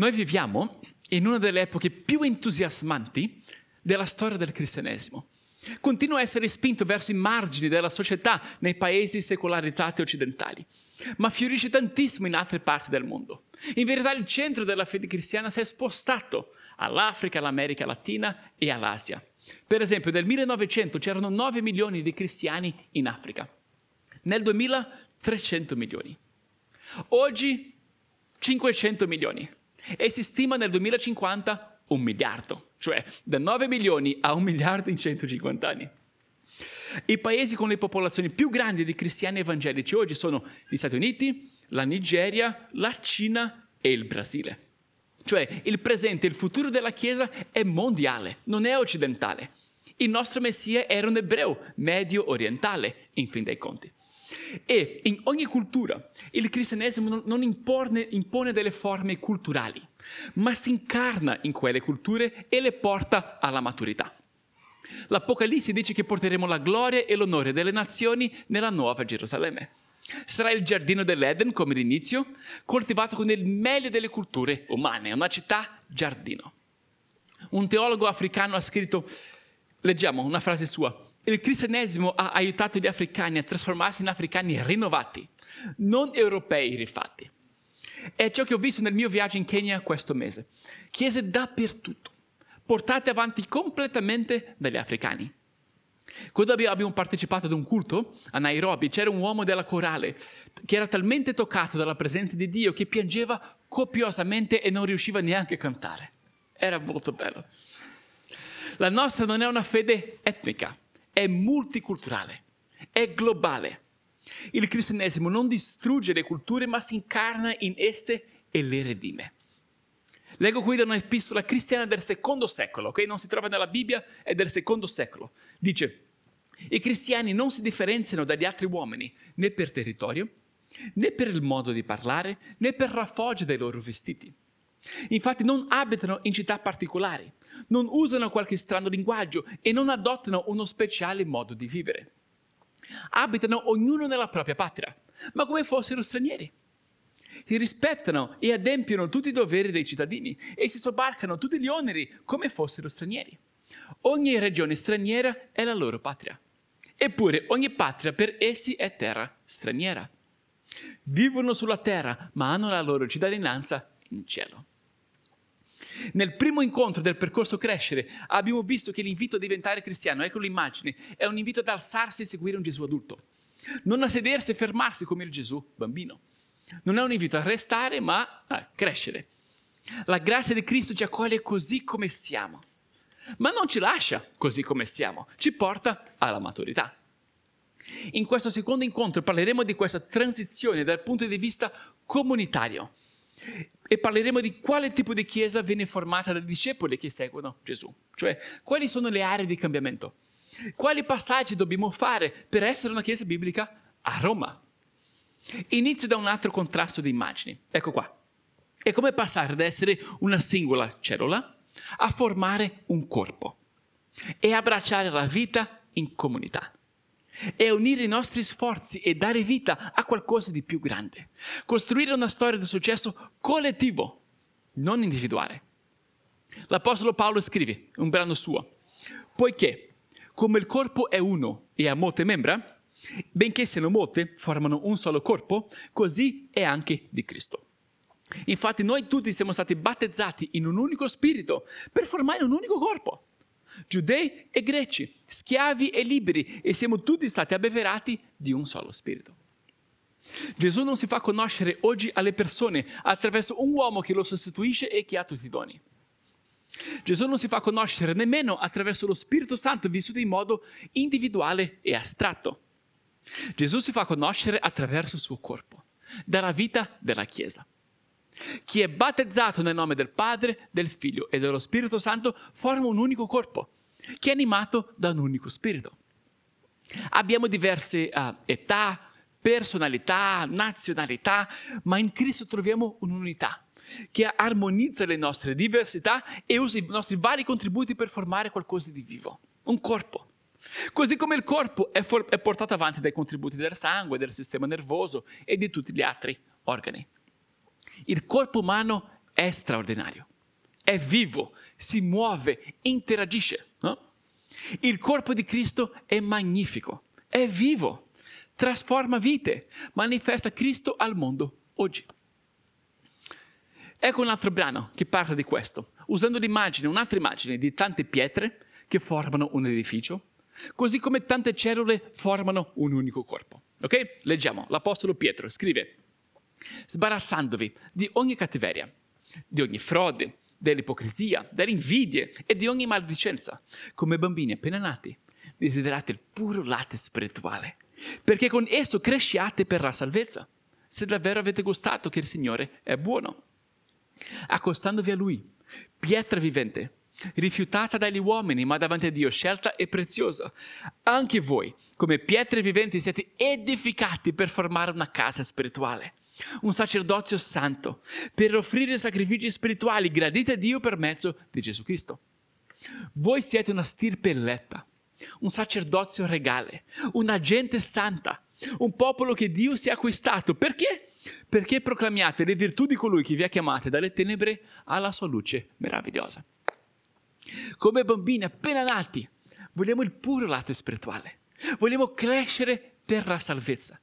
Noi viviamo in una delle epoche più entusiasmanti della storia del cristianesimo. Continua a essere spinto verso i margini della società nei paesi secolarizzati occidentali, ma fiorisce tantissimo in altre parti del mondo. In verità il centro della fede cristiana si è spostato all'Africa, all'America Latina e all'Asia. Per esempio, nel 1900 c'erano 9 milioni di cristiani in Africa, nel 2000 300 milioni, oggi 500 milioni e si stima nel 2050 un miliardo, cioè da 9 milioni a un miliardo in 150 anni. I paesi con le popolazioni più grandi di cristiani evangelici oggi sono gli Stati Uniti, la Nigeria, la Cina e il Brasile. Cioè il presente, il futuro della Chiesa è mondiale, non è occidentale. Il nostro Messia era un ebreo medio orientale, in fin dei conti. E in ogni cultura il cristianesimo non impone, impone delle forme culturali, ma si incarna in quelle culture e le porta alla maturità. L'Apocalisse dice che porteremo la gloria e l'onore delle nazioni nella nuova Gerusalemme. Sarà il giardino dell'Eden come l'inizio, coltivato con il meglio delle culture umane, una città giardino. Un teologo africano ha scritto, leggiamo una frase sua, il cristianesimo ha aiutato gli africani a trasformarsi in africani rinnovati, non europei rifatti. È ciò che ho visto nel mio viaggio in Kenya questo mese. Chiese dappertutto, portate avanti completamente dagli africani. Quando abbiamo partecipato ad un culto a Nairobi, c'era un uomo della corale che era talmente toccato dalla presenza di Dio che piangeva copiosamente e non riusciva neanche a cantare. Era molto bello. La nostra non è una fede etnica, è multiculturale, è globale. Il cristianesimo non distrugge le culture, ma si incarna in esse e le redime. Leggo qui da un'epistola cristiana del secondo secolo, che non si trova nella Bibbia, è del secondo secolo. Dice, i cristiani non si differenziano dagli altri uomini né per territorio, né per il modo di parlare, né per la foggia dei loro vestiti. Infatti non abitano in città particolari, non usano qualche strano linguaggio e non adottano uno speciale modo di vivere. Abitano ognuno nella propria patria, ma come fossero stranieri. Si rispettano e adempiono tutti i doveri dei cittadini e si sobbarcano tutti gli oneri come fossero stranieri. Ogni regione straniera è la loro patria. Eppure ogni patria per essi è terra straniera. Vivono sulla terra, ma hanno la loro cittadinanza in cielo. Nel primo incontro del percorso crescere abbiamo visto che l'invito a diventare cristiano, ecco l'immagine, è un invito ad alzarsi e seguire un Gesù adulto. Non a sedersi e fermarsi come il Gesù bambino. Non è un invito a restare, ma a crescere. La grazia di Cristo ci accoglie così come siamo, ma non ci lascia così come siamo, ci porta alla maturità. In questo secondo incontro parleremo di questa transizione dal punto di vista comunitario e parleremo di quale tipo di chiesa viene formata dai discepoli che seguono Gesù, cioè quali sono le aree di cambiamento, quali passaggi dobbiamo fare per essere una chiesa biblica a Roma. Inizio da un altro contrasto di immagini, ecco qua. È come passare da essere una singola cellula a formare un corpo e abbracciare la vita in comunità è unire i nostri sforzi e dare vita a qualcosa di più grande. Costruire una storia di successo collettivo, non individuale. L'Apostolo Paolo scrive, un brano suo, poiché come il corpo è uno e ha molte membra, benché siano molte, formano un solo corpo, così è anche di Cristo. Infatti noi tutti siamo stati battezzati in un unico spirito per formare un unico corpo giudei e greci, schiavi e liberi, e siamo tutti stati abbeverati di un solo spirito. Gesù non si fa conoscere oggi alle persone attraverso un uomo che lo sostituisce e che ha tutti i doni. Gesù non si fa conoscere nemmeno attraverso lo Spirito Santo vissuto in modo individuale e astratto. Gesù si fa conoscere attraverso il suo corpo, dalla vita della Chiesa. Chi è battezzato nel nome del Padre, del Figlio e dello Spirito Santo forma un unico corpo, che è animato da un unico spirito. Abbiamo diverse uh, età, personalità, nazionalità, ma in Cristo troviamo un'unità che armonizza le nostre diversità e usa i nostri vari contributi per formare qualcosa di vivo, un corpo. Così come il corpo è, for- è portato avanti dai contributi del sangue, del sistema nervoso e di tutti gli altri organi. Il corpo umano è straordinario, è vivo, si muove, interagisce. No? Il corpo di Cristo è magnifico, è vivo, trasforma vite, manifesta Cristo al mondo oggi. Ecco un altro brano che parla di questo, usando l'immagine, un'altra immagine di tante pietre che formano un edificio, così come tante cellule formano un unico corpo. Ok? Leggiamo. L'Apostolo Pietro scrive, sbarazzandovi di ogni cattiveria, di ogni frode, dell'ipocrisia, delle invidie e di ogni maldicenza, come bambini appena nati, desiderate il puro latte spirituale, perché con esso cresciate per la salvezza, se davvero avete gustato che il Signore è buono. Accostandovi a Lui, pietra vivente, rifiutata dagli uomini, ma davanti a Dio scelta e preziosa. Anche voi, come pietre viventi, siete edificati per formare una casa spirituale, un sacerdozio santo, per offrire sacrifici spirituali graditi a Dio per mezzo di Gesù Cristo. Voi siete una stirpe eletta, un sacerdozio regale, una gente santa, un popolo che Dio si è acquistato. Perché? Perché proclamiate le virtù di colui che vi ha chiamate dalle tenebre alla sua luce meravigliosa. Come bambini appena nati, vogliamo il puro latte spirituale. Vogliamo crescere per la salvezza.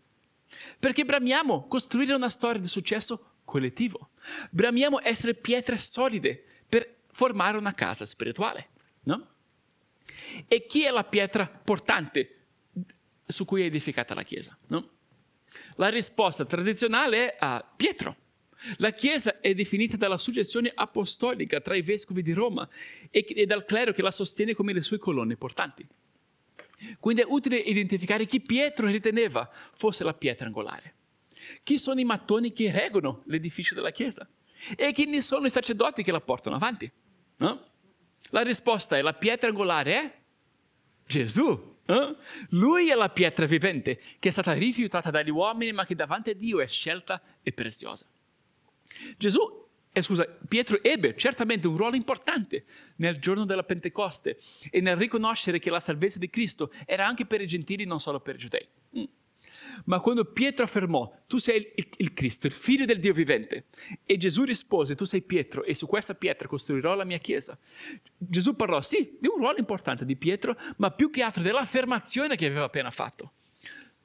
Perché bramiamo costruire una storia di successo collettivo. Bramiamo essere pietre solide per formare una casa spirituale. No? E chi è la pietra portante su cui è edificata la Chiesa? No? La risposta tradizionale è a Pietro. La Chiesa è definita dalla suggestione apostolica tra i vescovi di Roma e, dal clero che la sostiene come le sue colonne portanti. Quindi è utile identificare chi Pietro riteneva fosse la pietra angolare. Chi sono i mattoni che reggono l'edificio della Chiesa? E chi ne sono i sacerdoti che la portano avanti? No? La risposta è la pietra angolare è Gesù. Eh? Lui è la pietra vivente che è stata rifiutata dagli uomini ma che davanti a Dio è scelta e preziosa. Gesù, eh, scusa, Pietro ebbe certamente un ruolo importante nel giorno della Pentecoste e nel riconoscere che la salvezza di Cristo era anche per i gentili, non solo per i giudei. Mm. Ma quando Pietro affermò, tu sei il, il, Cristo, il figlio del Dio vivente, e Gesù rispose, tu sei Pietro e su questa pietra costruirò la mia chiesa, Gesù parlò sì di un ruolo importante di Pietro, ma più che altro dell'affermazione che aveva appena fatto.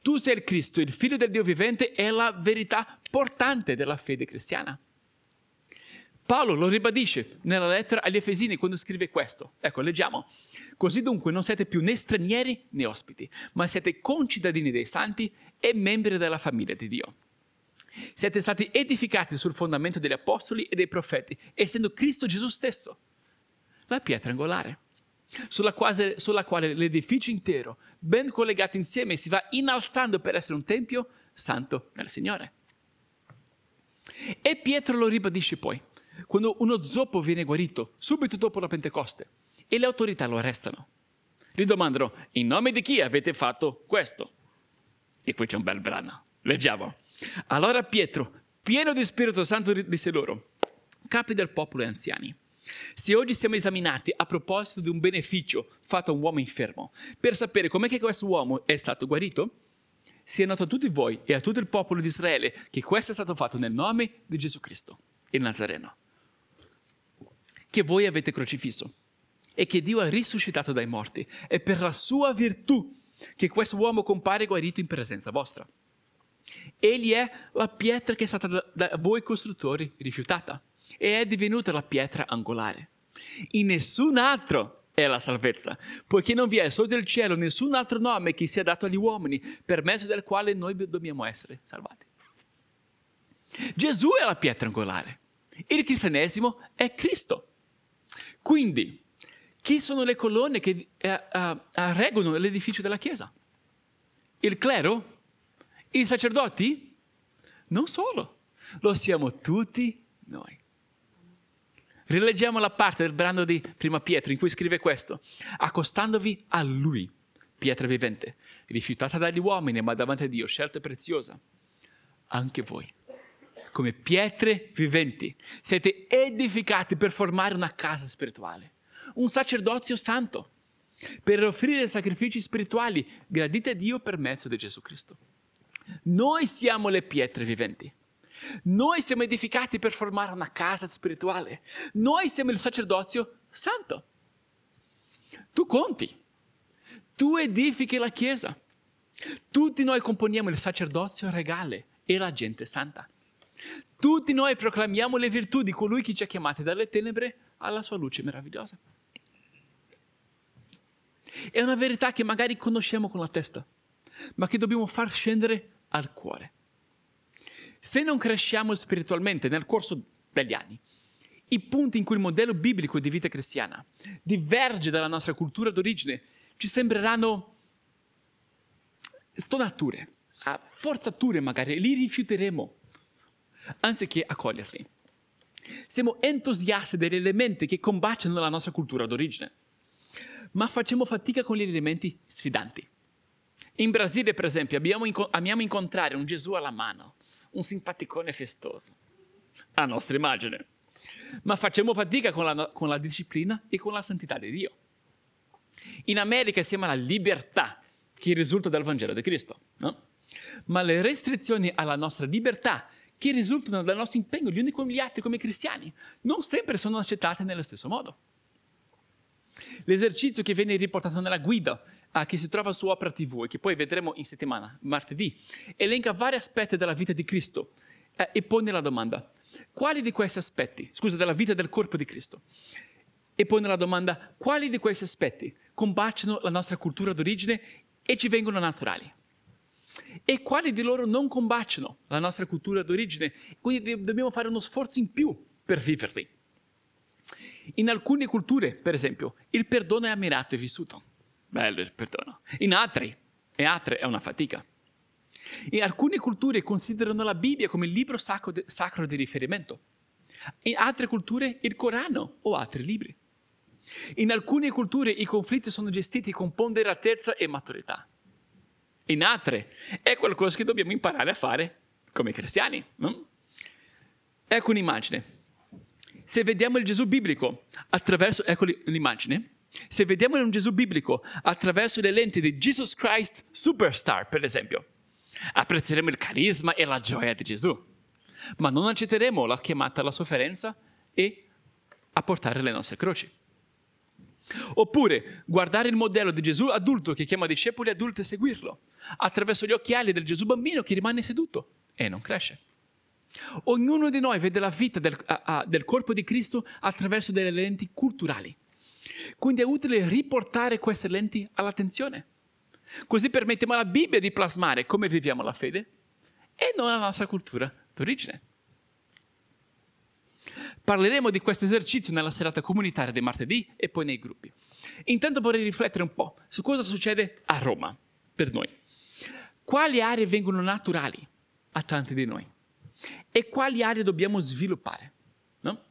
Tu sei il Cristo, il figlio del Dio vivente, è la verità portante della fede cristiana. Paolo lo ribadisce nella lettera agli Efesini quando scrive questo. Ecco, leggiamo. Così dunque non siete più né stranieri né ospiti, ma siete concittadini dei santi e membri della famiglia di Dio. Siete stati edificati sul fondamento degli apostoli e dei profeti, essendo Cristo Gesù stesso, la pietra angolare sulla quale, sulla quale l'edificio intero, ben collegato insieme, si va innalzando per essere un tempio santo nel Signore. E Pietro lo ribadisce poi, quando uno zoppo viene guarito, subito dopo la Pentecoste, e le autorità lo arrestano. Gli domandano, in nome di chi avete fatto questo? E poi c'è un bel brano. Leggiamo. Allora Pietro, pieno di Spirito Santo, disse loro, capi del popolo e anziani, se oggi siamo esaminati a proposito di un beneficio fatto a un uomo infermo, per sapere com'è che questo uomo è stato guarito, sia noto a tutti voi e a tutto il popolo di Israele che questo è stato fatto nel nome di Gesù Cristo, il Nazareno, che voi avete crocifisso e che Dio ha risuscitato dai morti. È per la sua virtù che questo uomo compare guarito in presenza vostra. Egli è la pietra che è stata da, voi costruttori rifiutata e è divenuta la pietra angolare. In nessun altro è la salvezza, poiché non vi è sotto il cielo nessun altro nome che sia dato agli uomini per mezzo del quale noi dobbiamo essere salvati. Gesù è la pietra angolare, il cristianesimo è Cristo. Quindi, chi sono le colonne che uh, uh, reggono l'edificio della Chiesa? Il clero? I sacerdoti? Non solo, lo siamo tutti noi. Rileggiamo la parte del brano di Prima Pietro in cui scrive questo. Accostandovi a Lui, pietra vivente, rifiutata dagli uomini ma davanti a Dio, scelta preziosa, anche voi, come pietre viventi, siete edificati per formare una casa spirituale, un sacerdozio santo, per offrire sacrifici spirituali graditi a Dio per mezzo di Gesù Cristo. Noi siamo le pietre viventi. Noi siamo edificati per formare una casa spirituale. Noi siamo il sacerdozio santo. Tu conti. Tu edifichi la Chiesa. Tutti noi componiamo il sacerdozio regale e la gente santa. Tutti noi proclamiamo le virtù di colui che ci ha chiamati dalle tenebre alla sua luce meravigliosa. È una verità che magari conosciamo con la testa, ma che dobbiamo far scendere al cuore. Se non cresciamo spiritualmente nel corso degli anni, i punti in cui il modello biblico di vita cristiana diverge dalla nostra cultura d'origine ci sembreranno stonature, forzature magari, li rifiuteremo anziché accoglierli. Siamo entusiasti degli elementi che combaciano la nostra cultura d'origine ma facciamo fatica con gli elementi sfidanti. In Brasile, per esempio, abbiamo, amiamo incontrare un Gesù alla mano, un simpaticone festoso, a nostra immagine, ma facciamo fatica con la, con la disciplina e con la santità di Dio. In America siamo alla libertà che risulta dal Vangelo di Cristo, no? ma le restrizioni alla nostra libertà che risultano dal nostro impegno gli uni con gli altri come cristiani non sempre sono accettate nello stesso modo. L'esercizio che viene riportato nella guida uh, che si trova su Opera TV e che poi vedremo in settimana, martedì, elenca vari aspetti della vita di Cristo uh, e pone la domanda, quali di questi aspetti, scusa, della vita del corpo di Cristo, e pone la domanda, quali di questi aspetti combaciano la nostra cultura d'origine e ci vengono naturali? E quali di loro non combaciano la nostra cultura d'origine, quindi dobbiamo fare uno sforzo in più per viverli? In alcune culture, per esempio, il perdono è ammirato e vissuto. Bello il perdono. In altre, e altre è una fatica. In alcune culture considerano la Bibbia come il libro sacro, de, sacro di riferimento. In altre culture il Corano o altri libri. In alcune culture i conflitti sono gestiti con ponderatezza e maturità. In altre è qualcosa che dobbiamo imparare a fare come cristiani. No? Ecco un'immagine se vediamo il Gesù biblico attraverso, ecco l'immagine, se vediamo un Gesù biblico attraverso le lenti di Jesus Christ Superstar, per esempio, apprezzeremo il carisma e la gioia di Gesù, ma non accetteremo la chiamata alla sofferenza e a portare le nostre croci. Oppure guardare il modello di Gesù adulto che chiama discepoli adulti e seguirlo, attraverso gli occhiali del Gesù bambino che rimane seduto e non cresce. Ognuno di noi vede la vita del, uh, del corpo di Cristo attraverso delle lenti culturali. Quindi è utile riportare queste lenti all'attenzione. Così permettiamo alla Bibbia di plasmare come viviamo la fede e non la nostra cultura d'origine. Parleremo di questo esercizio nella serata comunitaria di martedì e poi nei gruppi. Intanto vorrei riflettere un po' su cosa succede a Roma per noi. Quali aree vengono naturali a tanti di noi? e quali aree dobbiamo sviluppare. No?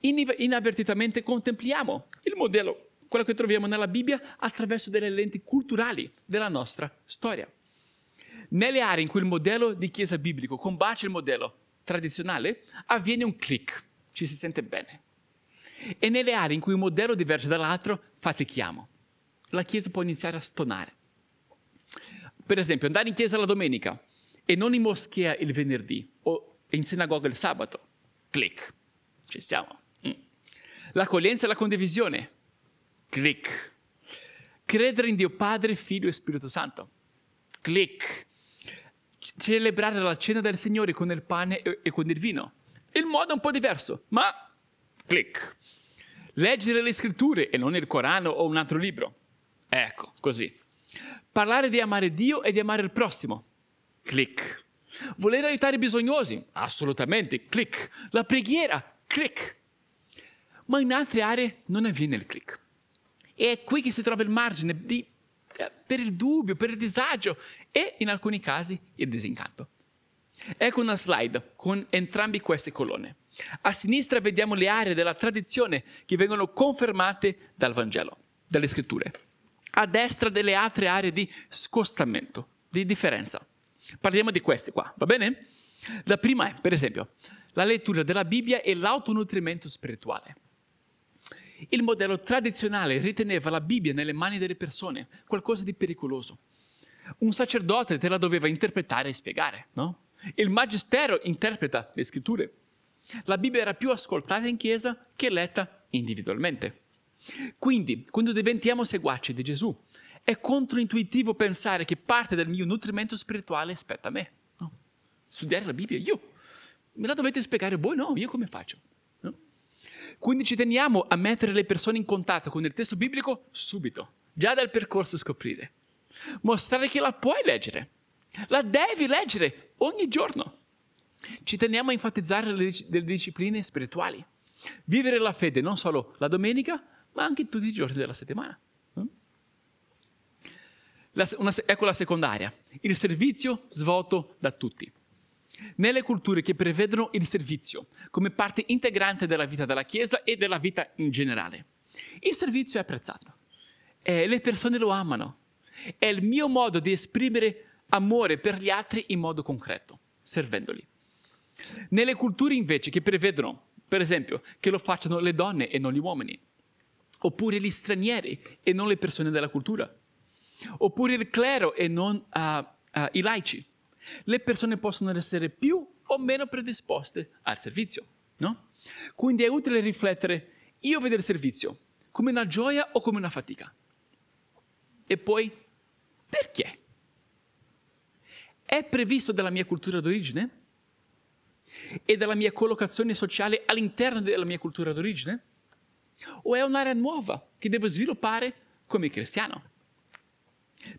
Inavvertitamente contempliamo il modello, quello che troviamo nella Bibbia, attraverso delle lenti culturali della nostra storia. Nelle aree in cui il modello di chiesa biblico combacia il modello tradizionale, avviene un click, ci si sente bene. E nelle aree in cui il modello diverge dall'altro, fatichiamo. La chiesa può iniziare a stonare. Per esempio, andare in chiesa la domenica e non in moschea il venerdì o in sinagoga il sabato. Clic, ci siamo. Mm. L'accoglienza e la condivisione. Clic. Credere in Dio Padre, Figlio e Spirito Santo. Clic. Celebrare la cena del Signore con il pane e con il vino. Il modo è un po' diverso, ma clic. Leggere le scritture e non il Corano o un altro libro. Ecco, così. Parlare di amare Dio e di amare il prossimo. Clic. Voler aiutare i bisognosi? Assolutamente, clic. La preghiera? Clic. Ma in altre aree non avviene il clic. E è qui che si trova il margine di, eh, per il dubbio, per il disagio e in alcuni casi il disincanto. Ecco una slide con entrambe queste colonne. A sinistra vediamo le aree della tradizione che vengono confermate dal Vangelo, dalle scritture. A destra delle altre aree di scostamento, di differenza. Parliamo di queste qua, va bene? La prima è, per esempio, la lettura della Bibbia e l'autonutrimento spirituale. Il modello tradizionale riteneva la Bibbia nelle mani delle persone qualcosa di pericoloso. Un sacerdote te la doveva interpretare e spiegare, no? Il magistero interpreta le scritture. La Bibbia era più ascoltata in chiesa che letta individualmente. Quindi, quando diventiamo seguaci di Gesù, è controintuitivo pensare che parte del mio nutrimento spirituale spetta a me. No. Studiare la Bibbia, io. Me la dovete spiegare voi? No, io come faccio? No. Quindi ci teniamo a mettere le persone in contatto con il testo biblico subito, già dal percorso scoprire. Mostrare che la puoi leggere. La devi leggere ogni giorno. Ci teniamo a enfatizzare le, le discipline spirituali. Vivere la fede non solo la domenica, ma anche tutti i giorni della settimana. La, una, ecco la secondaria, il servizio svolto da tutti. Nelle culture che prevedono il servizio come parte integrante della vita della Chiesa e della vita in generale, il servizio è apprezzato. E le persone lo amano. È il mio modo di esprimere amore per gli altri in modo concreto, servendoli. Nelle culture invece che prevedono, per esempio, che lo facciano le donne e non gli uomini, oppure gli stranieri e non le persone della cultura, oppure il clero e non uh, uh, i laici. Le persone possono essere più o meno predisposte al servizio, no? Quindi è utile riflettere, io vedo il servizio come una gioia o come una fatica? E poi, perché? È previsto dalla mia cultura d'origine? E dalla mia collocazione sociale all'interno della mia cultura d'origine? O è un'area nuova che devo sviluppare come cristiano?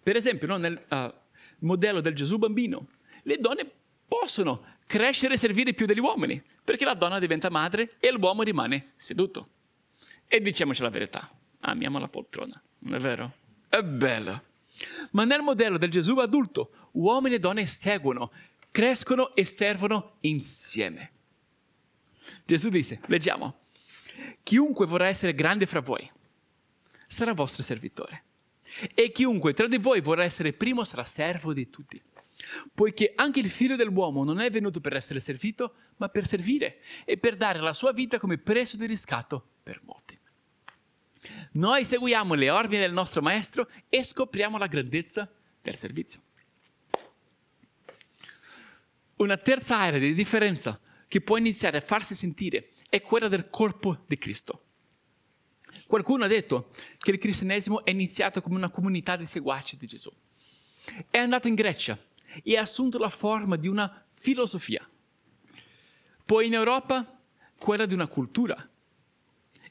Per esempio, no, nel uh, modello del Gesù bambino, le donne possono crescere e servire più degli uomini, perché la donna diventa madre e l'uomo rimane seduto. E diciamoci la verità, amiamo la poltrona, non è vero? È bella. Ma nel modello del Gesù adulto, uomini e donne seguono, crescono e servono insieme. Gesù disse, leggiamo, chiunque vorrà essere grande fra voi sarà vostro servitore. E chiunque tra di voi vorrà essere primo sarà servo di tutti. Poiché anche il figlio dell'uomo non è venuto per essere servito, ma per servire e per dare la sua vita come prezzo di riscatto per molti. Noi seguiamo le ordini del nostro maestro e scopriamo la grandezza del servizio. Una terza area di differenza che può iniziare a farsi sentire è quella del corpo di Cristo. Qualcuno ha detto che il cristianesimo è iniziato come una comunità di seguaci di Gesù. È andato in Grecia e ha assunto la forma di una filosofia. Poi in Europa quella di una cultura.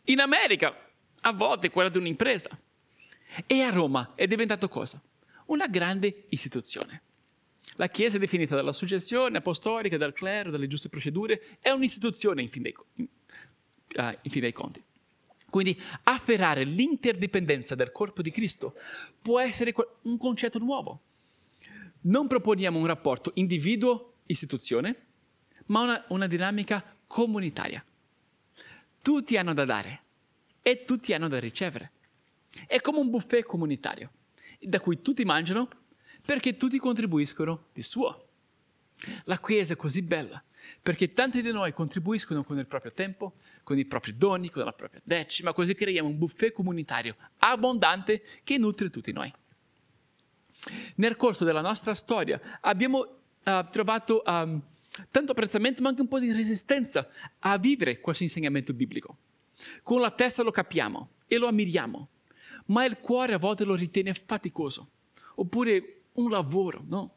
In America a volte quella di un'impresa. E a Roma è diventato cosa? Una grande istituzione. La Chiesa è definita dalla suggestione apostolica, dal clero, dalle giuste procedure, è un'istituzione in fin dei, in, uh, in fin dei conti. Quindi afferrare l'interdipendenza del corpo di Cristo può essere un concetto nuovo. Non proponiamo un rapporto individuo-istituzione, ma una, una dinamica comunitaria. Tutti hanno da dare e tutti hanno da ricevere. È come un buffet comunitario, da cui tutti mangiano perché tutti contribuiscono di suo. La Chiesa è così bella perché tanti di noi contribuiscono con il proprio tempo, con i propri doni, con la propria decima, così creiamo un buffet comunitario abbondante che nutre tutti noi. Nel corso della nostra storia abbiamo uh, trovato um, tanto apprezzamento ma anche un po' di resistenza a vivere questo insegnamento biblico. Con la testa lo capiamo e lo ammiriamo, ma il cuore a volte lo ritiene faticoso, oppure un lavoro, no?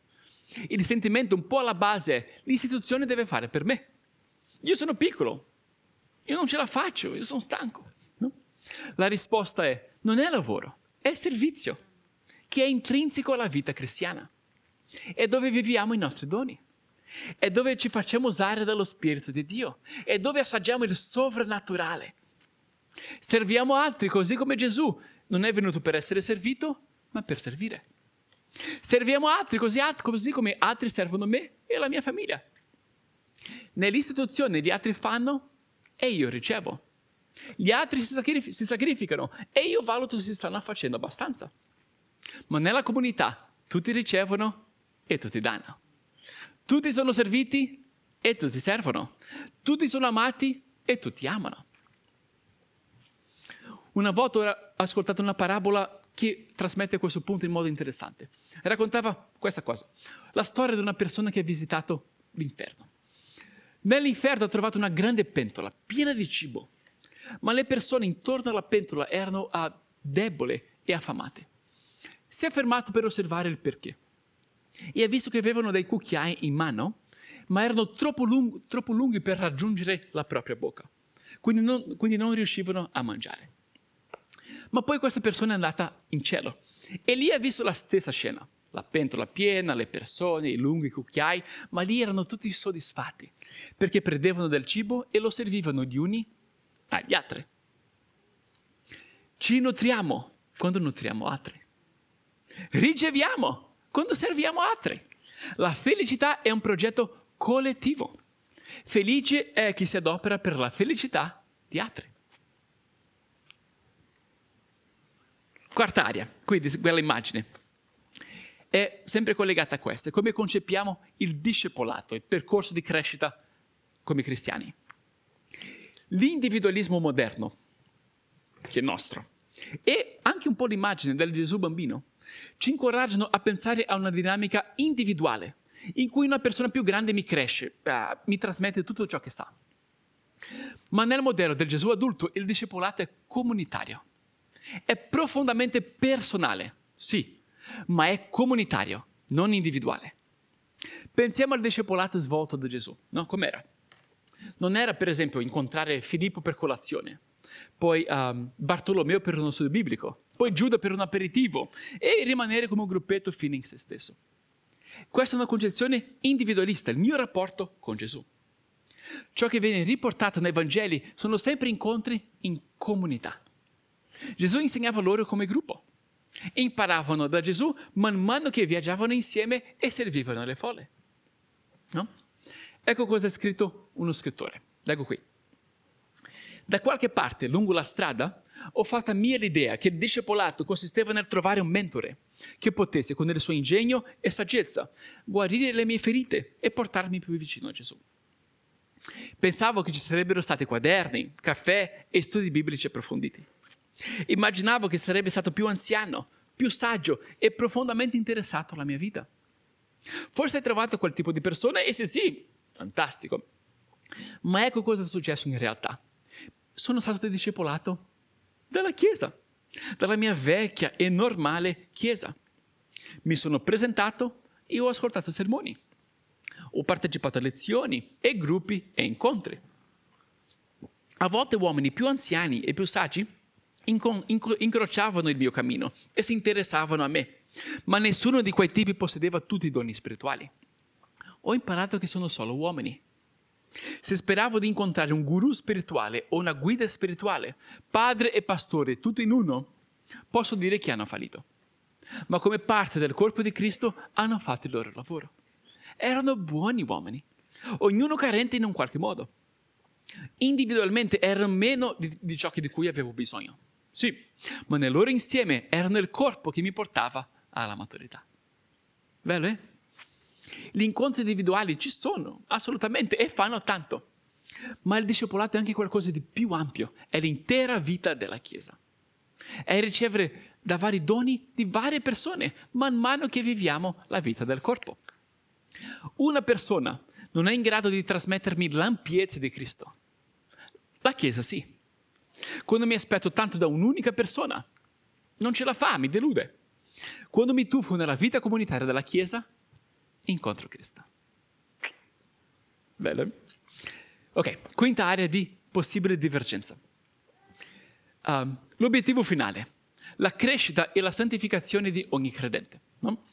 Il sentimento un po' alla base è l'istituzione deve fare per me. Io sono piccolo, io non ce la faccio, io sono stanco. No? La risposta è non è lavoro, è servizio, che è intrinseco alla vita cristiana. È dove viviamo i nostri doni. È dove ci facciamo usare dallo Spirito di Dio. È dove assaggiamo il sovrannaturale. Serviamo altri così come Gesù non è venuto per essere servito, ma per servire. Serviamo altri così, così come altri servono me e la mia famiglia. Nell'istituzione gli altri fanno e io ricevo. Gli altri si, sacrific- si sacrificano e io valuto se stanno facendo abbastanza. Ma nella comunità tutti ricevono e tutti danno. Tutti sono serviti e tutti servono. Tutti sono amati e tutti amano. Una volta ho ascoltato una parabola che trasmette questo punto in modo interessante. Raccontava questa cosa, la storia di una persona che ha visitato l'inferno. Nell'inferno ha trovato una grande pentola piena di cibo, ma le persone intorno alla pentola erano uh, deboli e affamate. Si è fermato per osservare il perché e ha visto che avevano dei cucchiai in mano, ma erano troppo, lung- troppo lunghi per raggiungere la propria bocca, quindi non, quindi non riuscivano a mangiare. Ma poi questa persona è andata in cielo e lì ha visto la stessa scena, la pentola piena, le persone, i lunghi cucchiai, ma lì erano tutti soddisfatti perché prendevano del cibo e lo servivano gli uni agli altri. Ci nutriamo quando nutriamo altri. Riceviamo quando serviamo altri. La felicità è un progetto collettivo. Felice è chi si adopera per la felicità di altri. Quarta area, quindi quella immagine, è sempre collegata a questa, come concepiamo il discepolato, il percorso di crescita come cristiani. L'individualismo moderno, che è nostro, e anche un po' l'immagine del Gesù bambino, ci incoraggiano a pensare a una dinamica individuale, in cui una persona più grande mi cresce, uh, mi trasmette tutto ciò che sa. Ma nel modello del Gesù adulto il discepolato è comunitario, è profondamente personale, sì, ma è comunitario, non individuale. Pensiamo al discepolato svolto da Gesù, no? Com'era? Non era, per esempio, incontrare Filippo per colazione, poi um, Bartolomeo per uno studio biblico, poi Giuda per un aperitivo e rimanere come un gruppetto fine in se stesso. Questa è una concezione individualista, il mio rapporto con Gesù. Ciò che viene riportato nei Vangeli sono sempre incontri in comunità. Gesù insegnava loro come gruppo. Imparavano da Gesù man mano che viaggiavano insieme e servivano alle folle. No? Ecco cosa ha scritto uno scrittore. Leggo qui. Da qualche parte lungo la strada ho fatto mia l'idea che il discepolato consisteva nel trovare un mentore che potesse, con il suo ingegno e saggezza, guarire le mie ferite e portarmi più vicino a Gesù. Pensavo che ci sarebbero stati quaderni, caffè e studi biblici approfonditi. Immaginavo che sarebbe stato più anziano, più saggio e profondamente interessato alla mia vita. Forse hai trovato quel tipo di persona e se sì, fantastico. Ma ecco cosa è successo in realtà. Sono stato discepolato dalla Chiesa, dalla mia vecchia e normale Chiesa. Mi sono presentato e ho ascoltato sermoni. Ho partecipato a lezioni e gruppi e incontri. A volte uomini più anziani e più saggi inco- inco- incrociavano il mio cammino e si interessavano a me, ma nessuno di quei tipi possedeva tutti i doni spirituali. Ho imparato che sono solo uomini se speravo di incontrare un guru spirituale o una guida spirituale, padre e pastore, tutto in uno, posso dire che hanno fallito. Ma come parte del corpo di Cristo hanno fatto il loro lavoro. Erano buoni uomini, ognuno carente in un qualche modo. Individualmente erano meno di, di ciò di cui avevo bisogno. Sì, ma nel loro insieme erano il corpo che mi portava alla maturità. Bello, eh? Gli incontri individuali ci sono, assolutamente, e fanno tanto. Ma il discepolato è anche qualcosa di più ampio, è l'intera vita della Chiesa. È ricevere da vari doni di varie persone, man mano che viviamo la vita del corpo. Una persona non è in grado di trasmettermi l'ampiezza di Cristo. La Chiesa sì. Quando mi aspetto tanto da un'unica persona, non ce la fa, mi delude. Quando mi tuffo nella vita comunitaria della Chiesa, incontro Cristo. Bello? Ok, quinta area di possibile divergenza. Uh, l'obiettivo finale, la crescita e la santificazione di ogni credente. No?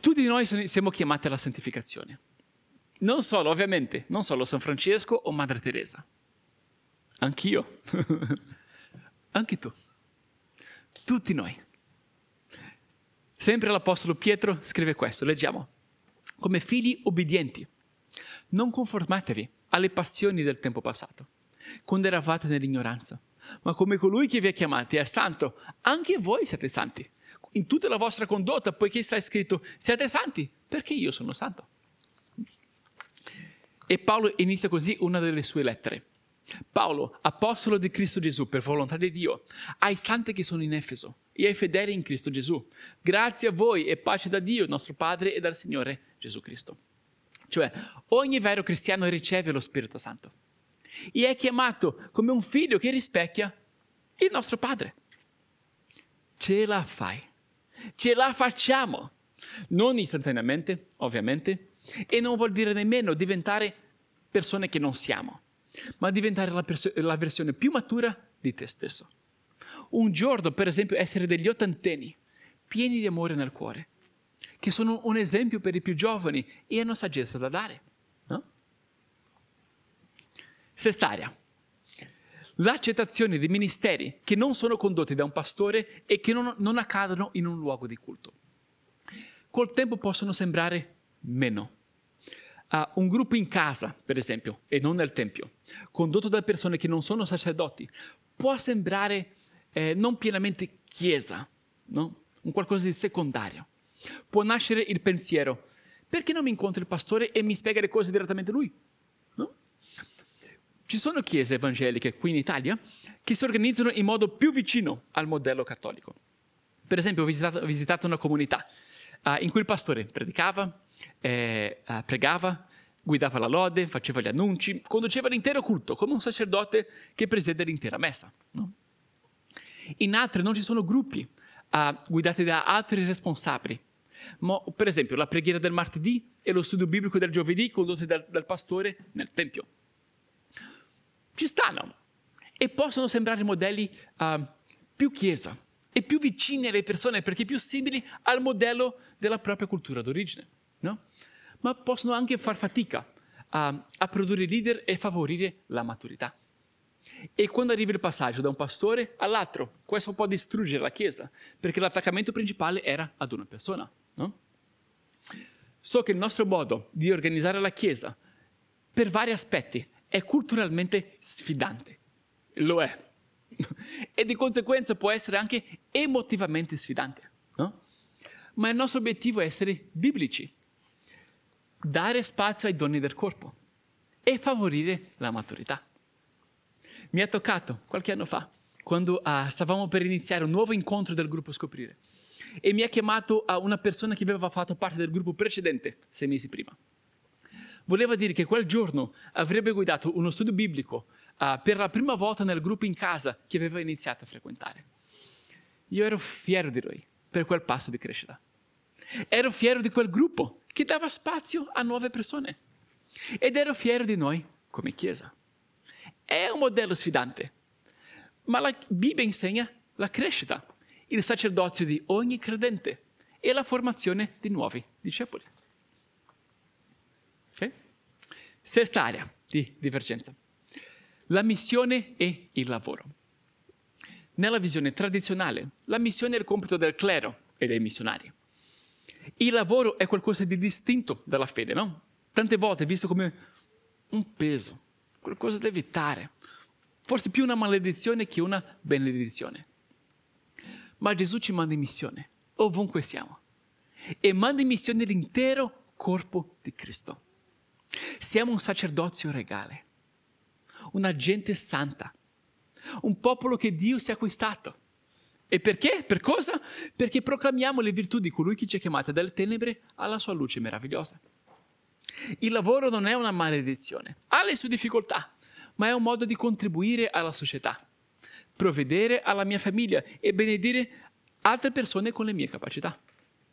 Tutti noi siamo chiamati alla santificazione. Non solo, ovviamente, non solo San Francesco o Madre Teresa. Anch'io. Anche tu. Tutti noi. Sempre l'Apostolo Pietro scrive questo, leggiamo. Come figli obbedienti, non conformatevi alle passioni del tempo passato, quando eravate nell'ignoranza, ma come colui che vi ha chiamati è santo, anche voi siete santi. In tutta la vostra condotta, poiché sta scritto, siete santi, perché io sono santo. E Paolo inizia così una delle sue lettere. Paolo, apostolo di Cristo Gesù, per volontà di Dio, ai santi che sono in Efeso e ai fedeli in Cristo Gesù. Grazie a voi e pace da Dio, nostro Padre, e dal Signore Gesù Cristo. Cioè, ogni vero cristiano riceve lo Spirito Santo e è chiamato come un figlio che rispecchia il nostro Padre. Ce la fai, ce la facciamo, non istantaneamente, ovviamente, e non vuol dire nemmeno diventare persone che non siamo, ma diventare la, pers- la versione più matura di te stesso. Un giorno, per esempio, essere degli ottantenni, pieni di amore nel cuore, che sono un esempio per i più giovani e hanno saggezza da dare. No? Sest'area. L'accettazione di ministeri che non sono condotti da un pastore e che non, non accadono in un luogo di culto. Col tempo possono sembrare meno. Uh, un gruppo in casa, per esempio, e non nel tempio, condotto da persone che non sono sacerdoti, può sembrare eh, non pienamente chiesa, no? un qualcosa di secondario. Può nascere il pensiero, perché non mi incontro il pastore e mi spiega le cose direttamente lui? No? Ci sono chiese evangeliche qui in Italia che si organizzano in modo più vicino al modello cattolico. Per esempio, ho visitato, visitato una comunità uh, in cui il pastore predicava, eh, uh, pregava, guidava la lode, faceva gli annunci, conduceva l'intero culto come un sacerdote che presiede l'intera messa. No? In altre non ci sono gruppi uh, guidati da altri responsabili. Ma, per esempio, la preghiera del martedì e lo studio biblico del giovedì condotti dal, dal pastore nel tempio. Ci stanno e possono sembrare modelli uh, più chiesa e più vicini alle persone perché più simili al modello della propria cultura d'origine. No? Ma possono anche far fatica uh, a produrre leader e favorire la maturità. E quando arriva il passaggio da un pastore all'altro, questo può distruggere la Chiesa, perché l'attaccamento principale era ad una persona. No? So che il nostro modo di organizzare la Chiesa, per vari aspetti, è culturalmente sfidante. Lo è. e di conseguenza può essere anche emotivamente sfidante. No? Ma il nostro obiettivo è essere biblici, dare spazio ai doni del corpo e favorire la maturità mi è toccato qualche anno fa, quando uh, stavamo per iniziare un nuovo incontro del gruppo Scoprire. E mi ha chiamato a una persona che aveva fatto parte del gruppo precedente, sei mesi prima. Voleva dire che quel giorno avrebbe guidato uno studio biblico uh, per la prima volta nel gruppo in casa che aveva iniziato a frequentare. Io ero fiero di lui per quel passo di crescita. Ero fiero di quel gruppo che dava spazio a nuove persone. Ed ero fiero di noi come Chiesa. È un modello sfidante, ma la Bibbia insegna la crescita, il sacerdozio di ogni credente e la formazione di nuovi discepoli. Okay? Sesta area di divergenza. La missione e il lavoro. Nella visione tradizionale, la missione è il compito del clero e dei missionari. Il lavoro è qualcosa di distinto dalla fede, no? Tante volte è visto come un peso, qualcosa da evitare, forse più una maledizione che una benedizione. Ma Gesù ci manda in missione, ovunque siamo, e manda in missione l'intero corpo di Cristo. Siamo un sacerdozio regale, una gente santa, un popolo che Dio si è acquistato. E perché? Per cosa? Perché proclamiamo le virtù di colui che ci ha chiamati dalle tenebre alla sua luce meravigliosa. Il lavoro non è una maledizione, ha le sue difficoltà, ma è un modo di contribuire alla società, provvedere alla mia famiglia e benedire altre persone con le mie capacità.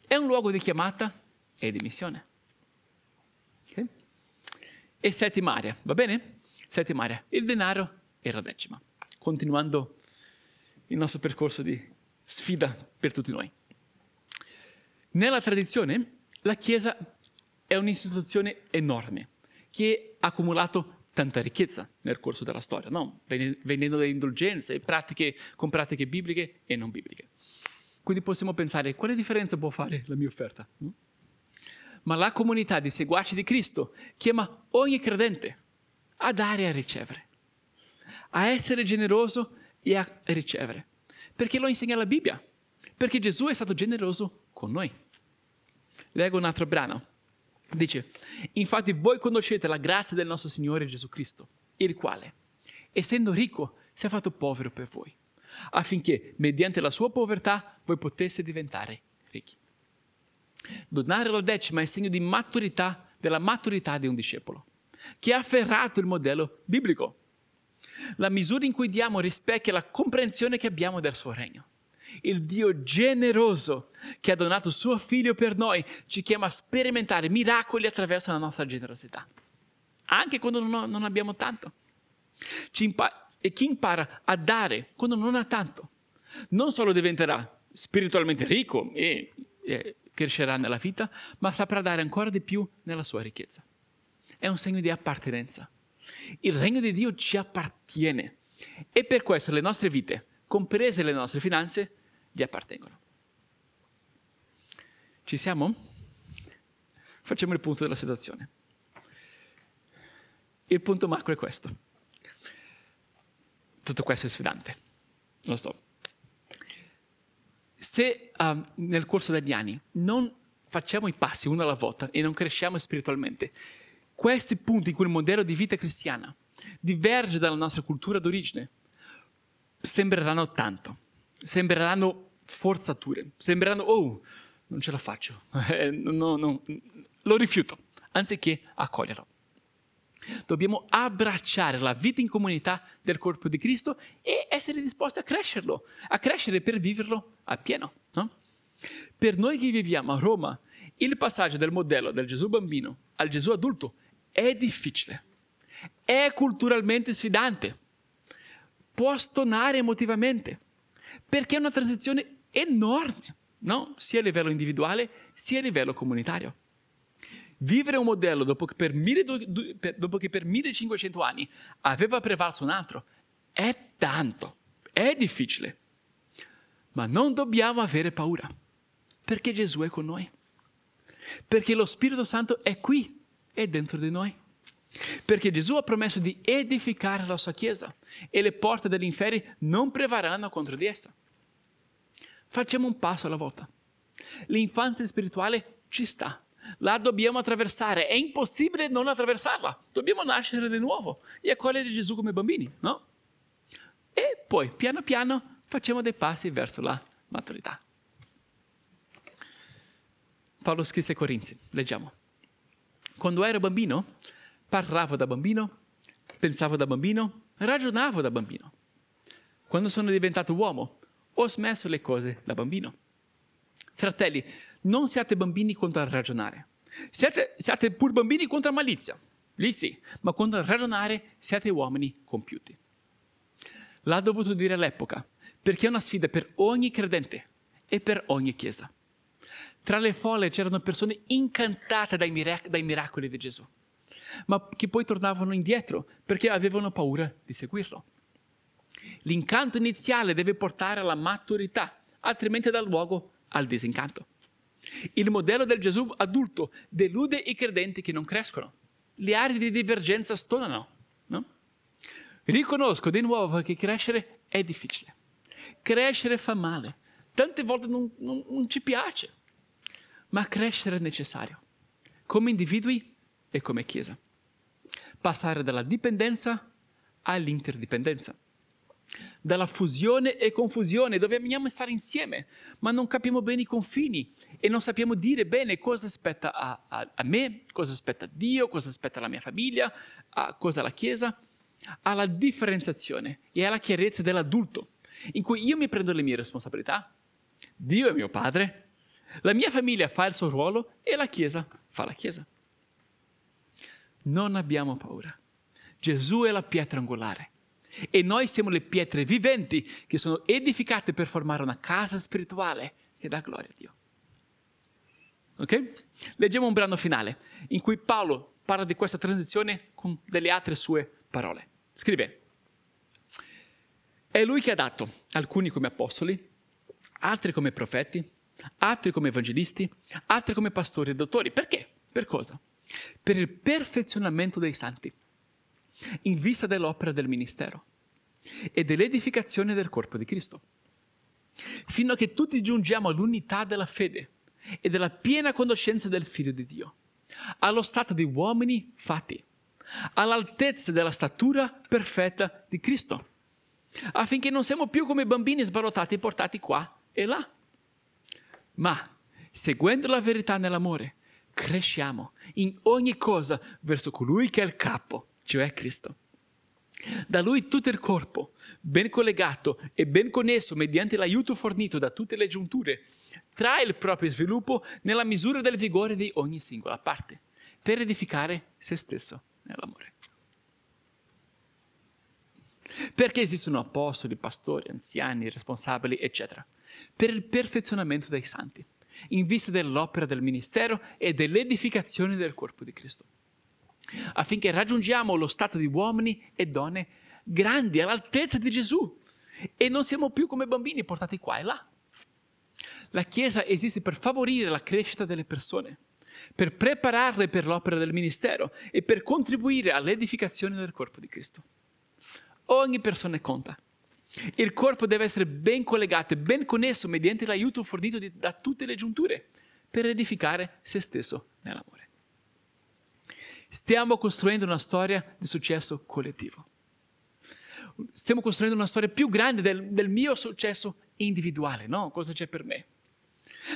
È un luogo di chiamata e di missione. Okay? E settima area, va bene? Settima area, il denaro e la decima. Continuando il nostro percorso di sfida per tutti noi. Nella tradizione la Chiesa è un'istituzione enorme che ha accumulato tanta ricchezza nel corso della storia, no? venendo dalle indulgenze pratiche, con pratiche bibliche e non bibliche. Quindi possiamo pensare quale differenza può fare la mia offerta? No? Ma la comunità di seguaci di Cristo chiama ogni credente a dare e a ricevere, a essere generoso e a ricevere, perché lo insegna la Bibbia, perché Gesù è stato generoso con noi. Leggo un altro brano. Dice, infatti voi conoscete la grazia del nostro Signore Gesù Cristo, il quale, essendo ricco, si è fatto povero per voi, affinché mediante la sua povertà voi poteste diventare ricchi. Donare la decima è segno di maturità della maturità di un discepolo, che ha afferrato il modello biblico. La misura in cui diamo rispecchia la comprensione che abbiamo del suo regno. Il Dio generoso che ha donato suo figlio per noi ci chiama a sperimentare miracoli attraverso la nostra generosità, anche quando non, abbiamo tanto. Impa- e chi impara a dare quando non ha tanto, non solo diventerà spiritualmente ricco e, e crescerà nella vita, ma saprà dare ancora di più nella sua ricchezza. È un segno di appartenenza. Il regno di Dio ci appartiene e per questo le nostre vite, comprese le nostre finanze, gli appartengono. Ci siamo? Facciamo il punto della situazione. Il punto macro è questo. Tutto questo è sfidante, lo so. Se um, nel corso degli anni non facciamo i passi uno alla volta e non cresciamo spiritualmente, questi punti in cui il modello di vita cristiana diverge dalla nostra cultura d'origine sembreranno tanto, sembreranno forzature, sembreranno, oh, non ce la faccio, no, no, lo rifiuto, anziché accoglierlo. Dobbiamo abbracciare la vita in comunità del corpo di Cristo e essere disposti a crescerlo, a crescere per viverlo appieno. No? Per noi che viviamo a Roma, il passaggio del modello del Gesù bambino al Gesù adulto è difficile, è culturalmente sfidante, può stonare emotivamente, perché è una transizione enorme, no? sia a livello individuale sia a livello comunitario. Vivere un modello dopo che, per, 1200, dopo che per 1500 anni aveva prevalso un altro è tanto, è difficile. Ma non dobbiamo avere paura, perché Gesù è con noi. Perché lo Spirito Santo è qui è dentro di noi. Perché Gesù ha promesso di edificare la sua Chiesa e le porte dell'inferno non prevarranno contro di essa. Facciamo un passo alla volta. L'infanzia spirituale ci sta, la dobbiamo attraversare, è impossibile non attraversarla, dobbiamo nascere di nuovo e accogliere Gesù come bambini, no? E poi, piano piano, facciamo dei passi verso la maturità. Paolo scrisse ai Corinzi, leggiamo. Quando ero bambino, parlavo da bambino, pensavo da bambino, ragionavo da bambino. Quando sono diventato uomo, ho smesso le cose da bambino. Fratelli, non siate bambini contro il ragionare. Siate, siate pur bambini contro la malizia. Lì sì, ma contro il ragionare siate uomini compiuti. L'ha dovuto dire all'epoca, perché è una sfida per ogni credente e per ogni chiesa. Tra le folle c'erano persone incantate dai, mirac- dai miracoli di Gesù, ma che poi tornavano indietro perché avevano paura di seguirlo. L'incanto iniziale deve portare alla maturità, altrimenti dà luogo al disincanto. Il modello del Gesù adulto delude i credenti che non crescono. Le aree di divergenza stonano. No? Riconosco di nuovo che crescere è difficile. Crescere fa male. Tante volte non, non, non ci piace ma crescere è necessario, come individui e come Chiesa. Passare dalla dipendenza all'interdipendenza, dalla fusione e confusione, dove amiamo stare insieme, ma non capiamo bene i confini e non sappiamo dire bene cosa aspetta a, a, a me, cosa aspetta a Dio, cosa aspetta alla mia famiglia, a cosa la Chiesa, alla differenziazione e alla chiarezza dell'adulto, in cui io mi prendo le mie responsabilità, Dio è mio padre, la mia famiglia fa il suo ruolo e la Chiesa fa la Chiesa. Non abbiamo paura. Gesù è la pietra angolare e noi siamo le pietre viventi che sono edificate per formare una casa spirituale che dà gloria a Dio. Ok? Leggiamo un brano finale in cui Paolo parla di questa transizione con delle altre sue parole. Scrive, è lui che ha dato alcuni come apostoli, altri come profeti, altri come evangelisti, altri come pastori e dottori. Perché? Per cosa? Per il perfezionamento dei santi, in vista dell'opera del ministero e dell'edificazione del corpo di Cristo, fino a che tutti giungiamo all'unità della fede e della piena conoscenza del Figlio di Dio, allo stato di uomini fatti, all'altezza della statura perfetta di Cristo, affinché non siamo più come bambini sballottati e portati qua e là ma seguendo la verità nell'amore, cresciamo in ogni cosa verso colui che è il capo, cioè Cristo. Da lui tutto il corpo, ben collegato e ben connesso mediante l'aiuto fornito da tutte le giunture, trae il proprio sviluppo nella misura del vigore di ogni singola parte, per edificare se stesso nell'amore. Perché esistono apostoli, pastori, anziani, responsabili, eccetera? Per il perfezionamento dei santi, in vista dell'opera del ministero e dell'edificazione del corpo di Cristo affinché raggiungiamo lo stato di uomini e donne grandi, all'altezza di Gesù. E non siamo più come bambini portati qua e là. La Chiesa esiste per favorire la crescita delle persone, per prepararle per l'opera del ministero e per contribuire all'edificazione del corpo di Cristo. Ogni persona conta. Il corpo deve essere ben collegato e ben connesso mediante l'aiuto fornito di, da tutte le giunture per edificare se stesso nell'amore. Stiamo costruendo una storia di successo collettivo. Stiamo costruendo una storia più grande del, del mio successo individuale, no? Cosa c'è per me?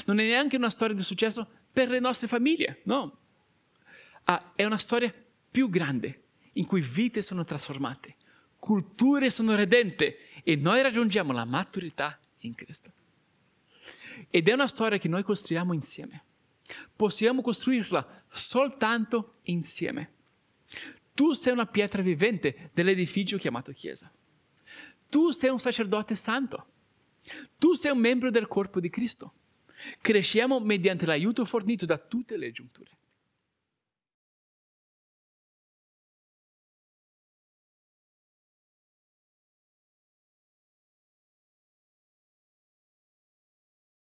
Non è neanche una storia di successo per le nostre famiglie, no? Ah, è una storia più grande in cui vite sono trasformate, culture sono redente e noi raggiungiamo la maturità in Cristo. Ed è una storia che noi costruiamo insieme. Possiamo costruirla soltanto insieme. Tu sei una pietra vivente dell'edificio chiamato Chiesa. Tu sei un sacerdote santo. Tu sei un membro del corpo di Cristo. Cresciamo mediante l'aiuto fornito da tutte le giunture.